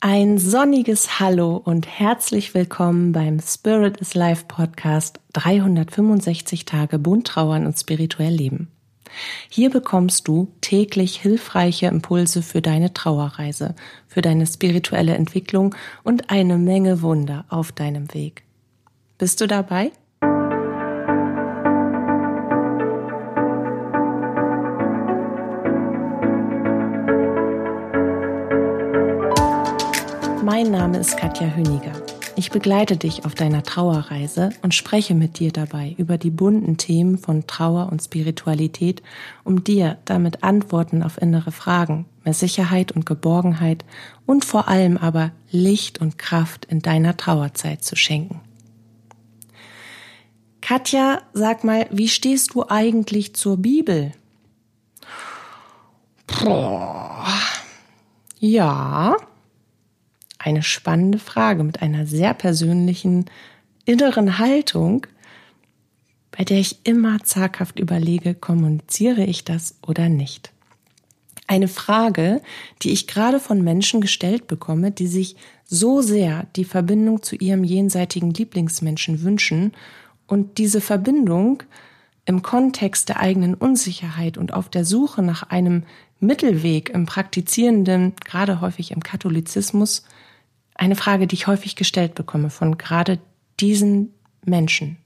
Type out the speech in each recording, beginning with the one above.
Ein sonniges Hallo und herzlich willkommen beim Spirit is Life Podcast 365 Tage bunt und spirituell leben. Hier bekommst du täglich hilfreiche Impulse für deine Trauerreise, für deine spirituelle Entwicklung und eine Menge Wunder auf deinem Weg. Bist du dabei? Mein Name ist Katja Hüniger. Ich begleite dich auf deiner Trauerreise und spreche mit dir dabei über die bunten Themen von Trauer und Spiritualität, um dir damit Antworten auf innere Fragen, mehr Sicherheit und Geborgenheit und vor allem aber Licht und Kraft in deiner Trauerzeit zu schenken. Katja, sag mal, wie stehst du eigentlich zur Bibel? Boah. Ja, eine spannende Frage mit einer sehr persönlichen inneren Haltung, bei der ich immer zaghaft überlege, kommuniziere ich das oder nicht. Eine Frage, die ich gerade von Menschen gestellt bekomme, die sich so sehr die Verbindung zu ihrem jenseitigen Lieblingsmenschen wünschen und diese Verbindung im Kontext der eigenen Unsicherheit und auf der Suche nach einem Mittelweg im praktizierenden, gerade häufig im Katholizismus, eine Frage, die ich häufig gestellt bekomme von gerade diesen Menschen.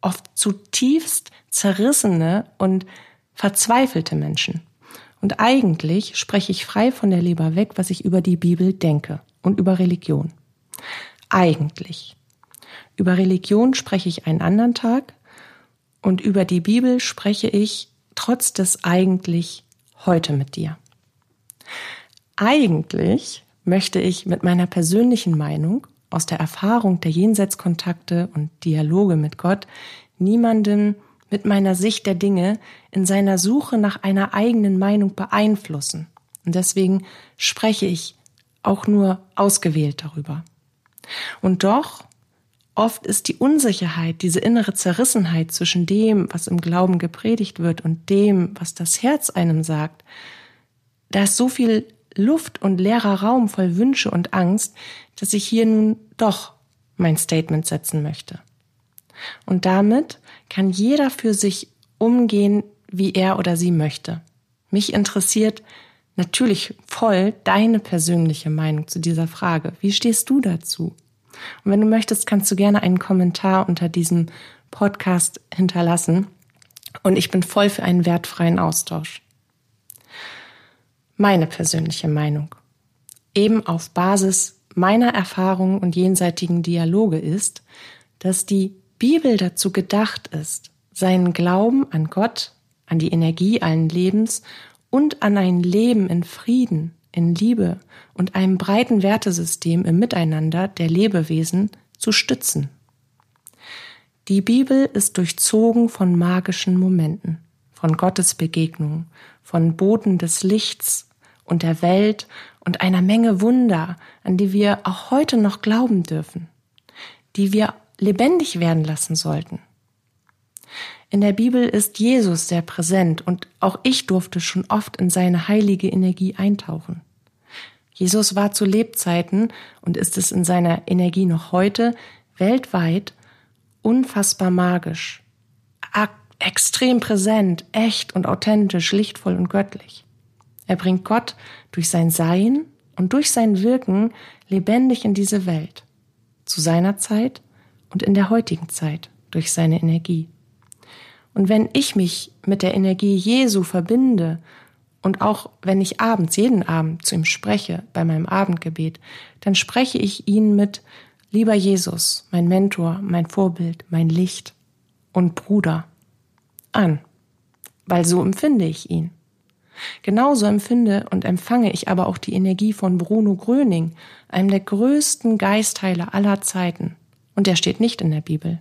Oft zutiefst zerrissene und verzweifelte Menschen. Und eigentlich spreche ich frei von der Leber weg, was ich über die Bibel denke und über Religion. Eigentlich. Über Religion spreche ich einen anderen Tag und über die Bibel spreche ich trotz des eigentlich heute mit dir. Eigentlich möchte ich mit meiner persönlichen Meinung aus der Erfahrung der Jenseitskontakte und Dialoge mit Gott niemanden mit meiner Sicht der Dinge in seiner Suche nach einer eigenen Meinung beeinflussen. Und deswegen spreche ich auch nur ausgewählt darüber. Und doch, oft ist die Unsicherheit, diese innere Zerrissenheit zwischen dem, was im Glauben gepredigt wird und dem, was das Herz einem sagt, da ist so viel Luft und leerer Raum voll Wünsche und Angst, dass ich hier nun doch mein Statement setzen möchte. Und damit kann jeder für sich umgehen, wie er oder sie möchte. Mich interessiert natürlich voll deine persönliche Meinung zu dieser Frage. Wie stehst du dazu? Und wenn du möchtest, kannst du gerne einen Kommentar unter diesem Podcast hinterlassen. Und ich bin voll für einen wertfreien Austausch meine persönliche Meinung, eben auf Basis meiner Erfahrungen und jenseitigen Dialoge ist, dass die Bibel dazu gedacht ist, seinen Glauben an Gott, an die Energie allen Lebens und an ein Leben in Frieden, in Liebe und einem breiten Wertesystem im Miteinander der Lebewesen zu stützen. Die Bibel ist durchzogen von magischen Momenten, von Gottesbegegnungen, von Boten des Lichts und der Welt und einer Menge Wunder, an die wir auch heute noch glauben dürfen, die wir lebendig werden lassen sollten. In der Bibel ist Jesus sehr präsent und auch ich durfte schon oft in seine heilige Energie eintauchen. Jesus war zu Lebzeiten und ist es in seiner Energie noch heute weltweit unfassbar magisch, extrem präsent, echt und authentisch, lichtvoll und göttlich. Er bringt Gott durch sein Sein und durch sein Wirken lebendig in diese Welt, zu seiner Zeit und in der heutigen Zeit durch seine Energie. Und wenn ich mich mit der Energie Jesu verbinde und auch wenn ich abends, jeden Abend zu ihm spreche bei meinem Abendgebet, dann spreche ich ihn mit Lieber Jesus, mein Mentor, mein Vorbild, mein Licht und Bruder an, weil so empfinde ich ihn. Genauso empfinde und empfange ich aber auch die Energie von Bruno Gröning, einem der größten Geistheiler aller Zeiten. Und der steht nicht in der Bibel.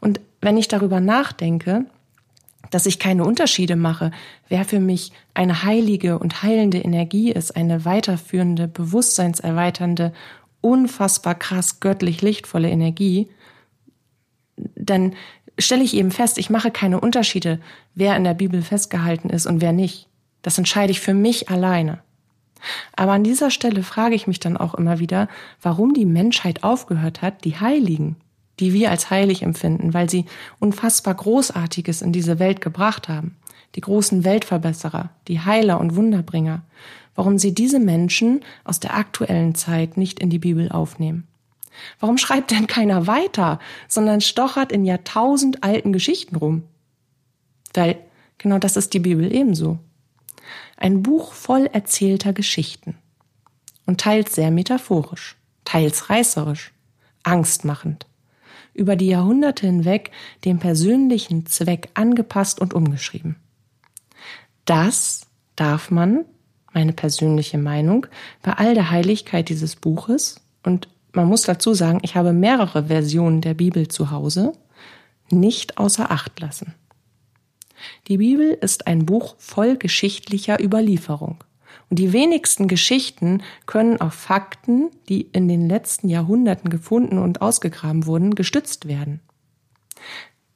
Und wenn ich darüber nachdenke, dass ich keine Unterschiede mache, wer für mich eine heilige und heilende Energie ist, eine weiterführende, bewusstseinserweiternde, unfassbar krass göttlich lichtvolle Energie, dann stelle ich eben fest, ich mache keine Unterschiede, wer in der Bibel festgehalten ist und wer nicht. Das entscheide ich für mich alleine. Aber an dieser Stelle frage ich mich dann auch immer wieder, warum die Menschheit aufgehört hat, die Heiligen, die wir als heilig empfinden, weil sie unfassbar Großartiges in diese Welt gebracht haben, die großen Weltverbesserer, die Heiler und Wunderbringer, warum sie diese Menschen aus der aktuellen Zeit nicht in die Bibel aufnehmen. Warum schreibt denn keiner weiter, sondern stochert in Jahrtausend alten Geschichten rum? Weil genau das ist die Bibel ebenso. Ein Buch voll erzählter Geschichten. Und teils sehr metaphorisch, teils reißerisch, angstmachend. Über die Jahrhunderte hinweg dem persönlichen Zweck angepasst und umgeschrieben. Das darf man, meine persönliche Meinung, bei all der Heiligkeit dieses Buches und man muss dazu sagen, ich habe mehrere Versionen der Bibel zu Hause, nicht außer Acht lassen. Die Bibel ist ein Buch voll geschichtlicher Überlieferung. Und die wenigsten Geschichten können auf Fakten, die in den letzten Jahrhunderten gefunden und ausgegraben wurden, gestützt werden.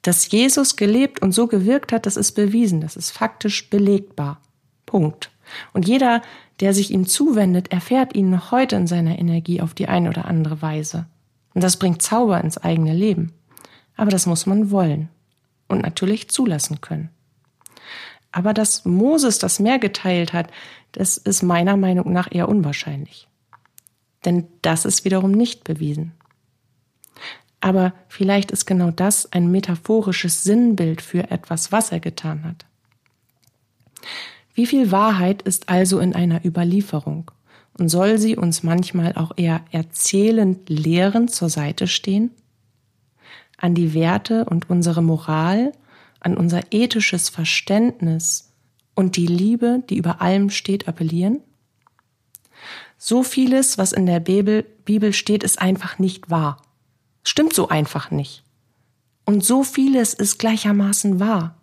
Dass Jesus gelebt und so gewirkt hat, das ist bewiesen, das ist faktisch belegbar. Punkt. Und jeder, der sich ihm zuwendet, erfährt ihn noch heute in seiner Energie auf die eine oder andere Weise. Und das bringt Zauber ins eigene Leben. Aber das muss man wollen und natürlich zulassen können. Aber dass Moses das Meer geteilt hat, das ist meiner Meinung nach eher unwahrscheinlich. Denn das ist wiederum nicht bewiesen. Aber vielleicht ist genau das ein metaphorisches Sinnbild für etwas, was er getan hat. Wie viel Wahrheit ist also in einer Überlieferung? Und soll sie uns manchmal auch eher erzählend lehrend zur Seite stehen? An die Werte und unsere Moral an unser ethisches Verständnis und die Liebe, die über allem steht, appellieren? So vieles, was in der Bibel, Bibel steht, ist einfach nicht wahr. Stimmt so einfach nicht. Und so vieles ist gleichermaßen wahr.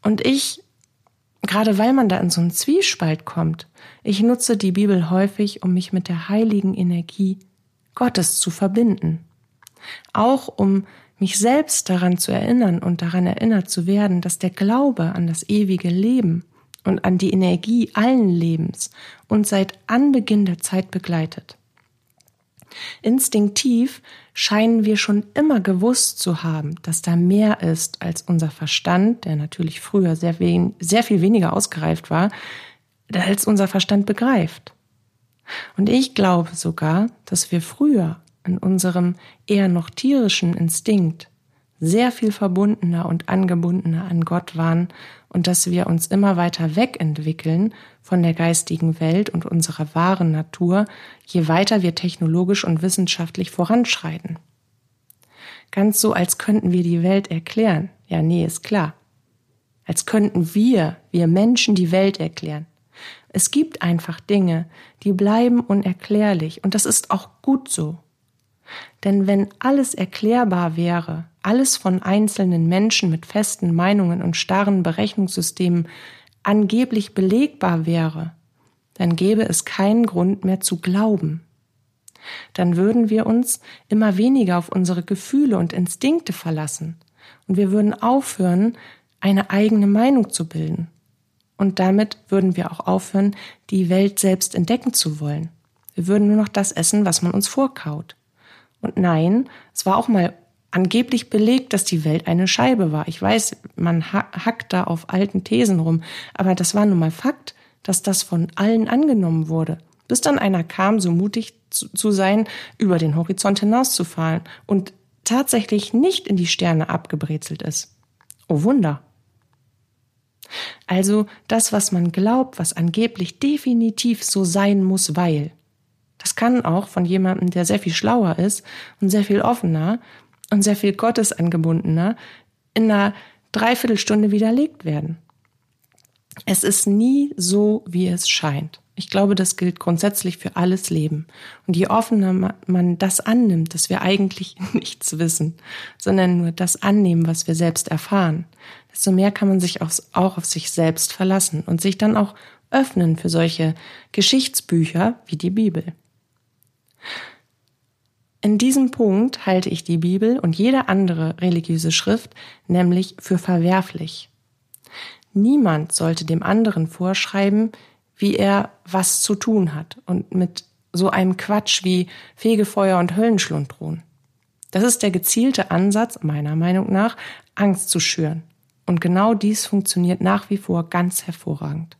Und ich, gerade weil man da in so einen Zwiespalt kommt, ich nutze die Bibel häufig, um mich mit der heiligen Energie Gottes zu verbinden. Auch um mich selbst daran zu erinnern und daran erinnert zu werden, dass der Glaube an das ewige Leben und an die Energie allen Lebens uns seit Anbeginn der Zeit begleitet. Instinktiv scheinen wir schon immer gewusst zu haben, dass da mehr ist als unser Verstand, der natürlich früher sehr, wen sehr viel weniger ausgereift war, als unser Verstand begreift. Und ich glaube sogar, dass wir früher in unserem eher noch tierischen Instinkt sehr viel verbundener und angebundener an Gott waren und dass wir uns immer weiter wegentwickeln von der geistigen Welt und unserer wahren Natur, je weiter wir technologisch und wissenschaftlich voranschreiten. Ganz so, als könnten wir die Welt erklären. Ja, nee, ist klar. Als könnten wir, wir Menschen, die Welt erklären. Es gibt einfach Dinge, die bleiben unerklärlich und das ist auch gut so. Denn wenn alles erklärbar wäre, alles von einzelnen Menschen mit festen Meinungen und starren Berechnungssystemen angeblich belegbar wäre, dann gäbe es keinen Grund mehr zu glauben. Dann würden wir uns immer weniger auf unsere Gefühle und Instinkte verlassen und wir würden aufhören, eine eigene Meinung zu bilden. Und damit würden wir auch aufhören, die Welt selbst entdecken zu wollen. Wir würden nur noch das essen, was man uns vorkaut. Und nein, es war auch mal angeblich belegt, dass die Welt eine Scheibe war. Ich weiß, man hackt da auf alten Thesen rum, aber das war nun mal Fakt, dass das von allen angenommen wurde. Bis dann einer kam, so mutig zu, sein, über den Horizont hinauszufahren und tatsächlich nicht in die Sterne abgebrezelt ist. Oh Wunder. Also das, was man glaubt, was angeblich definitiv so sein muss, weil. Das kann auch von jemandem, der sehr viel schlauer ist und sehr viel offener und sehr viel gottesangebundener in einer Dreiviertelstunde widerlegt werden. Es ist nie so, wie es scheint. Ich glaube, das gilt grundsätzlich für alles Leben. Und je offener man das annimmt, dass wir eigentlich nichts wissen, sondern nur das annehmen, was wir selbst erfahren, desto mehr kann man sich auch auf sich selbst verlassen und sich dann auch öffnen für solche Geschichtsbücher wie die Bibel. In diesem Punkt halte ich die Bibel und jede andere religiöse Schrift nämlich für verwerflich. Niemand sollte dem anderen vorschreiben, wie er was zu tun hat und mit so einem Quatsch wie Fegefeuer und Höllenschlund drohen. Das ist der gezielte Ansatz, meiner Meinung nach, Angst zu schüren. Und genau dies funktioniert nach wie vor ganz hervorragend.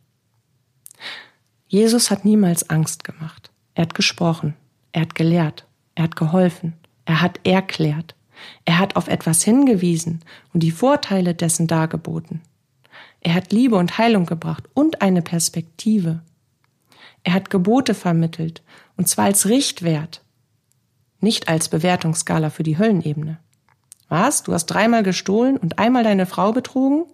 Jesus hat niemals Angst gemacht. Er hat gesprochen, er hat gelehrt, er hat geholfen, er hat erklärt, er hat auf etwas hingewiesen und die Vorteile dessen dargeboten. Er hat Liebe und Heilung gebracht und eine Perspektive. Er hat Gebote vermittelt, und zwar als Richtwert, nicht als Bewertungsskala für die Höllenebene. Was? Du hast dreimal gestohlen und einmal deine Frau betrogen?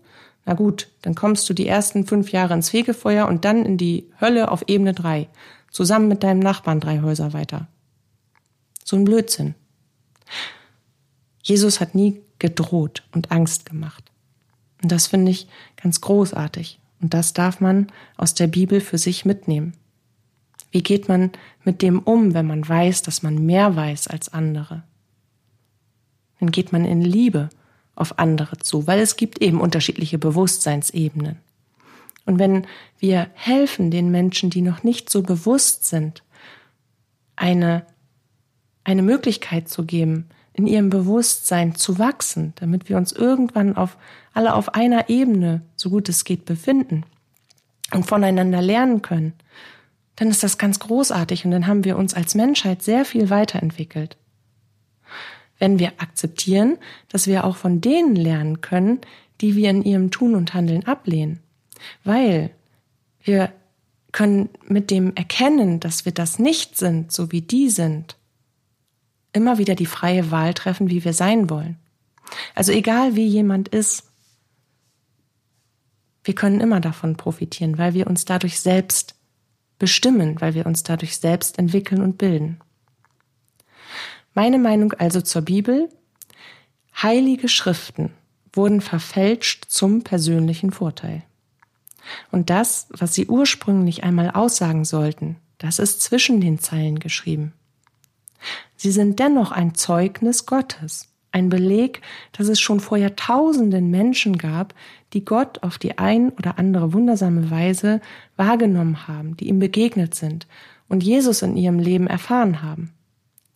Na gut, dann kommst du die ersten fünf Jahre ins Fegefeuer und dann in die Hölle auf Ebene drei, zusammen mit deinem Nachbarn drei Häuser weiter. So ein Blödsinn. Jesus hat nie gedroht und Angst gemacht. Und das finde ich ganz großartig. Und das darf man aus der Bibel für sich mitnehmen. Wie geht man mit dem um, wenn man weiß, dass man mehr weiß als andere? Dann geht man in Liebe auf andere zu, weil es gibt eben unterschiedliche Bewusstseinsebenen. Und wenn wir helfen den Menschen, die noch nicht so bewusst sind, eine, eine Möglichkeit zu geben, in ihrem Bewusstsein zu wachsen, damit wir uns irgendwann auf alle auf einer Ebene, so gut es geht, befinden und voneinander lernen können, dann ist das ganz großartig und dann haben wir uns als Menschheit sehr viel weiterentwickelt. Wenn wir akzeptieren, dass wir auch von denen lernen können, die wir in ihrem Tun und Handeln ablehnen, weil wir können mit dem Erkennen, dass wir das nicht sind, so wie die sind, immer wieder die freie Wahl treffen, wie wir sein wollen. Also egal wie jemand ist, wir können immer davon profitieren, weil wir uns dadurch selbst bestimmen, weil wir uns dadurch selbst entwickeln und bilden. Meine Meinung also zur Bibel. Heilige Schriften wurden verfälscht zum persönlichen Vorteil. Und das, was sie ursprünglich einmal aussagen sollten, das ist zwischen den Zeilen geschrieben. Sie sind dennoch ein Zeugnis Gottes, ein Beleg, dass es schon vor Jahrtausenden Menschen gab, die Gott auf die ein oder andere wundersame Weise wahrgenommen haben, die ihm begegnet sind und Jesus in ihrem Leben erfahren haben.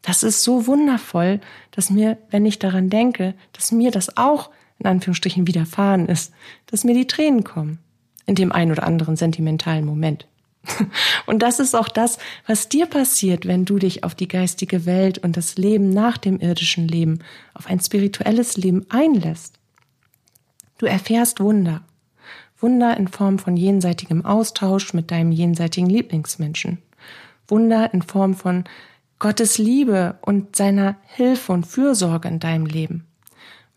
Das ist so wundervoll, dass mir, wenn ich daran denke, dass mir das auch in Anführungsstrichen widerfahren ist, dass mir die Tränen kommen in dem ein oder anderen sentimentalen Moment. Und das ist auch das, was dir passiert, wenn du dich auf die geistige Welt und das Leben nach dem irdischen Leben, auf ein spirituelles Leben einlässt. Du erfährst Wunder. Wunder in Form von jenseitigem Austausch mit deinem jenseitigen Lieblingsmenschen. Wunder in Form von Gottes Liebe und seiner Hilfe und Fürsorge in deinem Leben.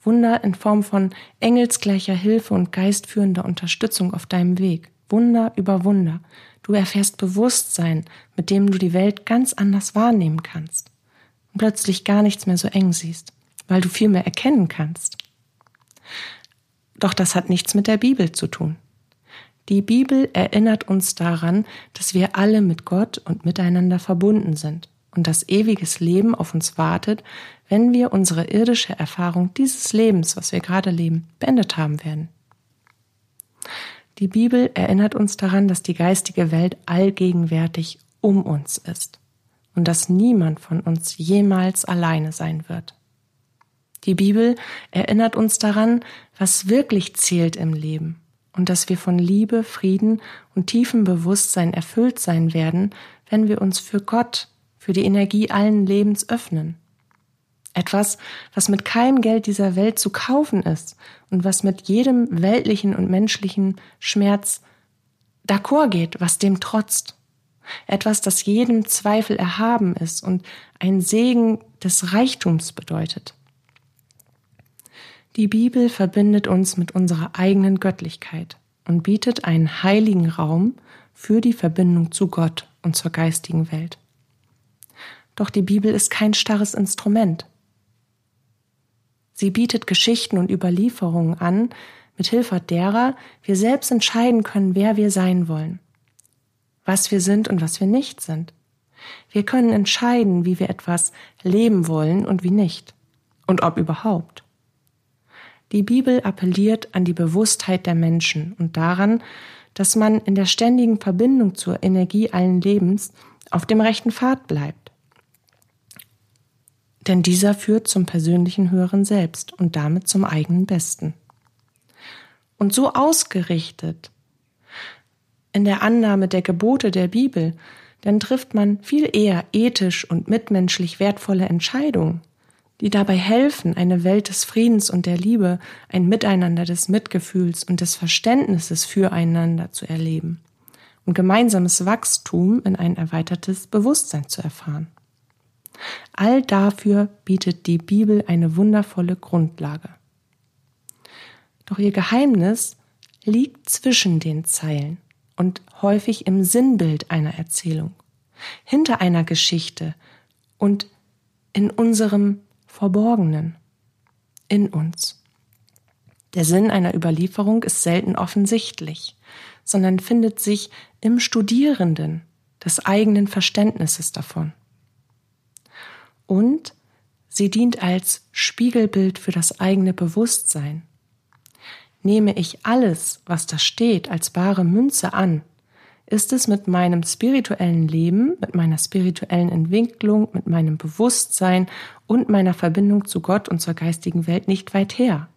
Wunder in Form von engelsgleicher Hilfe und geistführender Unterstützung auf deinem Weg. Wunder über Wunder. Du erfährst Bewusstsein, mit dem du die Welt ganz anders wahrnehmen kannst und plötzlich gar nichts mehr so eng siehst, weil du viel mehr erkennen kannst. Doch das hat nichts mit der Bibel zu tun. Die Bibel erinnert uns daran, dass wir alle mit Gott und miteinander verbunden sind und dass ewiges Leben auf uns wartet, wenn wir unsere irdische Erfahrung dieses Lebens, was wir gerade leben, beendet haben werden. Die Bibel erinnert uns daran, dass die geistige Welt allgegenwärtig um uns ist und dass niemand von uns jemals alleine sein wird. Die Bibel erinnert uns daran, was wirklich zählt im Leben und dass wir von Liebe, Frieden und tiefem Bewusstsein erfüllt sein werden, wenn wir uns für Gott, für die Energie allen Lebens öffnen. Etwas, was mit keinem Geld dieser Welt zu kaufen ist und was mit jedem weltlichen und menschlichen Schmerz d'accord geht, was dem trotzt. Etwas, das jedem Zweifel erhaben ist und ein Segen des Reichtums bedeutet. Die Bibel verbindet uns mit unserer eigenen Göttlichkeit und bietet einen heiligen Raum für die Verbindung zu Gott und zur geistigen Welt. Doch die Bibel ist kein starres Instrument, Sie bietet Geschichten und Überlieferungen an, mit Hilfe derer wir selbst entscheiden können, wer wir sein wollen, was wir sind und was wir nicht sind. Wir können entscheiden, wie wir etwas leben wollen und wie nicht und ob überhaupt. Die Bibel appelliert an die Bewusstheit der Menschen und daran, dass man in der ständigen Verbindung zur Energie allen Lebens auf dem rechten Pfad bleibt. Denn dieser führt zum persönlichen höheren Selbst und damit zum eigenen Besten. Und so ausgerichtet in der Annahme der Gebote der Bibel, dann trifft man viel eher ethisch und mitmenschlich wertvolle Entscheidungen, die dabei helfen, eine Welt des Friedens und der Liebe, ein Miteinander des Mitgefühls und des Verständnisses füreinander zu erleben und gemeinsames Wachstum in ein erweitertes Bewusstsein zu erfahren. All dafür bietet die Bibel eine wundervolle Grundlage. Doch ihr Geheimnis liegt zwischen den Zeilen und häufig im Sinnbild einer Erzählung, hinter einer Geschichte und in unserem Verborgenen, in uns. Der Sinn einer Überlieferung ist selten offensichtlich, sondern findet sich im Studierenden des eigenen Verständnisses davon. Und sie dient als Spiegelbild für das eigene Bewusstsein, Nehme ich alles, was da steht, als bare Münze an, ist es mit meinem spirituellen Leben, mit meiner spirituellen Entwicklung, mit meinem Bewusstsein und meiner Verbindung zu Gott und zur geistigen Welt nicht weit her.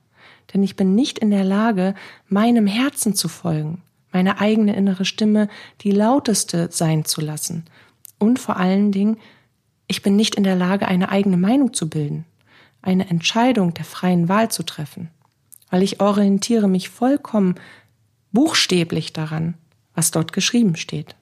Denn ich bin nicht in der Lage, meinem Herzen zu folgen, meine eigene innere Stimme die lauteste sein zu lassen. Und vor allen Dingen, ich bin nicht in der Lage, eine eigene Meinung zu bilden, eine Entscheidung der freien Wahl zu treffen weil ich orientiere mich vollkommen buchstäblich daran, was dort geschrieben steht.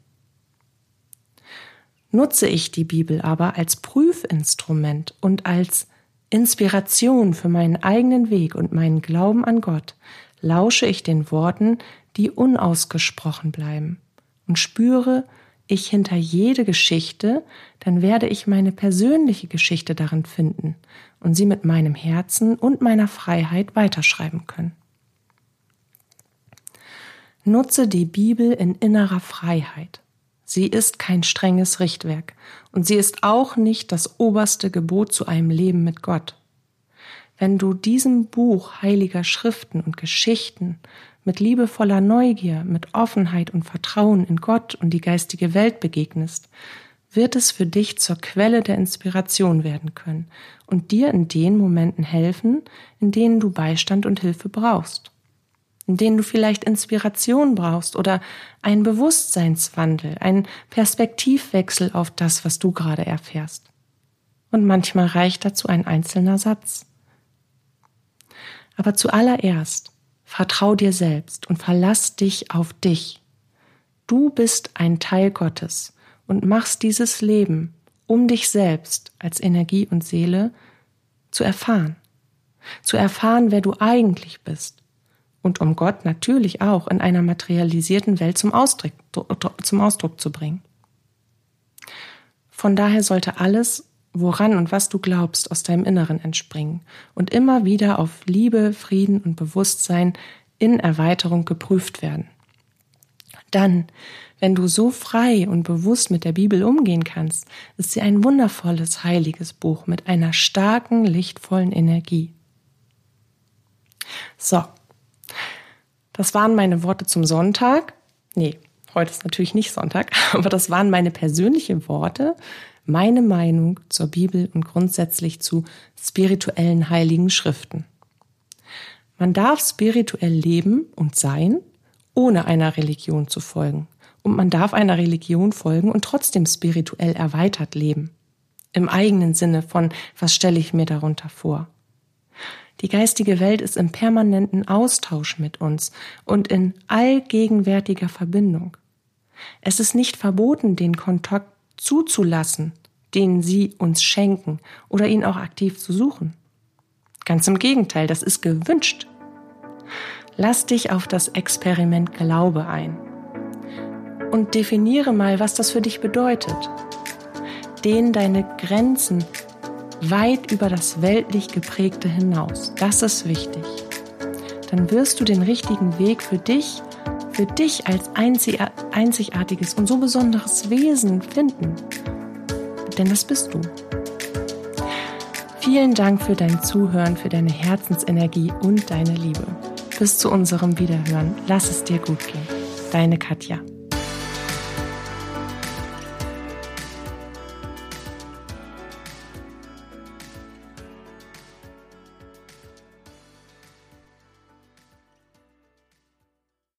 Nutze ich die Bibel aber als Prüfinstrument und als Inspiration für meinen eigenen Weg und meinen Glauben an Gott, lausche ich den Worten, die unausgesprochen bleiben und spüre ich hinter jede Geschichte, dann werde ich meine persönliche Geschichte darin finden und sie mit meinem Herzen und meiner Freiheit weiterschreiben können. Nutze die Bibel in innerer Freiheit. Sie ist kein strenges Richtwerk und sie ist auch nicht das oberste Gebot zu einem Leben mit Gott. Wenn du diesem Buch heiliger Schriften und Geschichten mit liebevoller Neugier, mit Offenheit und Vertrauen in Gott und die geistige Welt begegnest, wird es für dich zur Quelle der Inspiration werden können und dir in den Momenten helfen, in denen du Beistand und Hilfe brauchst, in denen du vielleicht Inspiration brauchst oder einen Bewusstseinswandel, einen Perspektivwechsel auf das, was du gerade erfährst. Und manchmal reicht dazu ein einzelner Satz. Aber zuallererst vertrau dir selbst und verlass dich auf dich. Du bist ein Teil Gottes und machst dieses Leben, um dich selbst als Energie und Seele zu erfahren. Zu erfahren, wer du eigentlich bist. Und um Gott natürlich auch in einer materialisierten Welt zum Ausdruck, zum Ausdruck zu bringen. Von daher sollte alles, woran und was du glaubst, aus deinem Inneren entspringen und immer wieder auf Liebe, Frieden und Bewusstsein in Erweiterung geprüft werden. Dann wenn du so frei und bewusst mit der Bibel umgehen kannst, ist sie ein wundervolles, heiliges Buch mit einer starken, lichtvollen Energie. So, das waren meine Worte zum Sonntag. Nee, heute ist natürlich nicht Sonntag, aber das waren meine persönlichen Worte, meine Meinung zur Bibel und grundsätzlich zu spirituellen heiligen Schriften. Man darf spirituell leben und sein, ohne einer Religion zu folgen und man darf einer Religion folgen und trotzdem spirituell erweitert leben. Im eigenen Sinne von, was stelle ich mir darunter vor? Die geistige Welt ist im permanenten Austausch mit uns und in allgegenwärtiger Verbindung. Es ist nicht verboten, den Kontakt zuzulassen, den sie uns schenken oder ihn auch aktiv zu suchen. Ganz im Gegenteil, das ist gewünscht. Lass dich auf das Experiment Glaube ein und definiere mal, was das für dich bedeutet. Dehn deine Grenzen weit über das weltlich geprägte hinaus. Das ist wichtig. Dann wirst du den richtigen Weg für dich, für dich als einzigartiges und so besonderes Wesen finden. Denn das bist du. Vielen Dank für dein Zuhören, für deine Herzensenergie und deine Liebe. Bis zu unserem Wiederhören. Lass es dir gut gehen. deine Katja.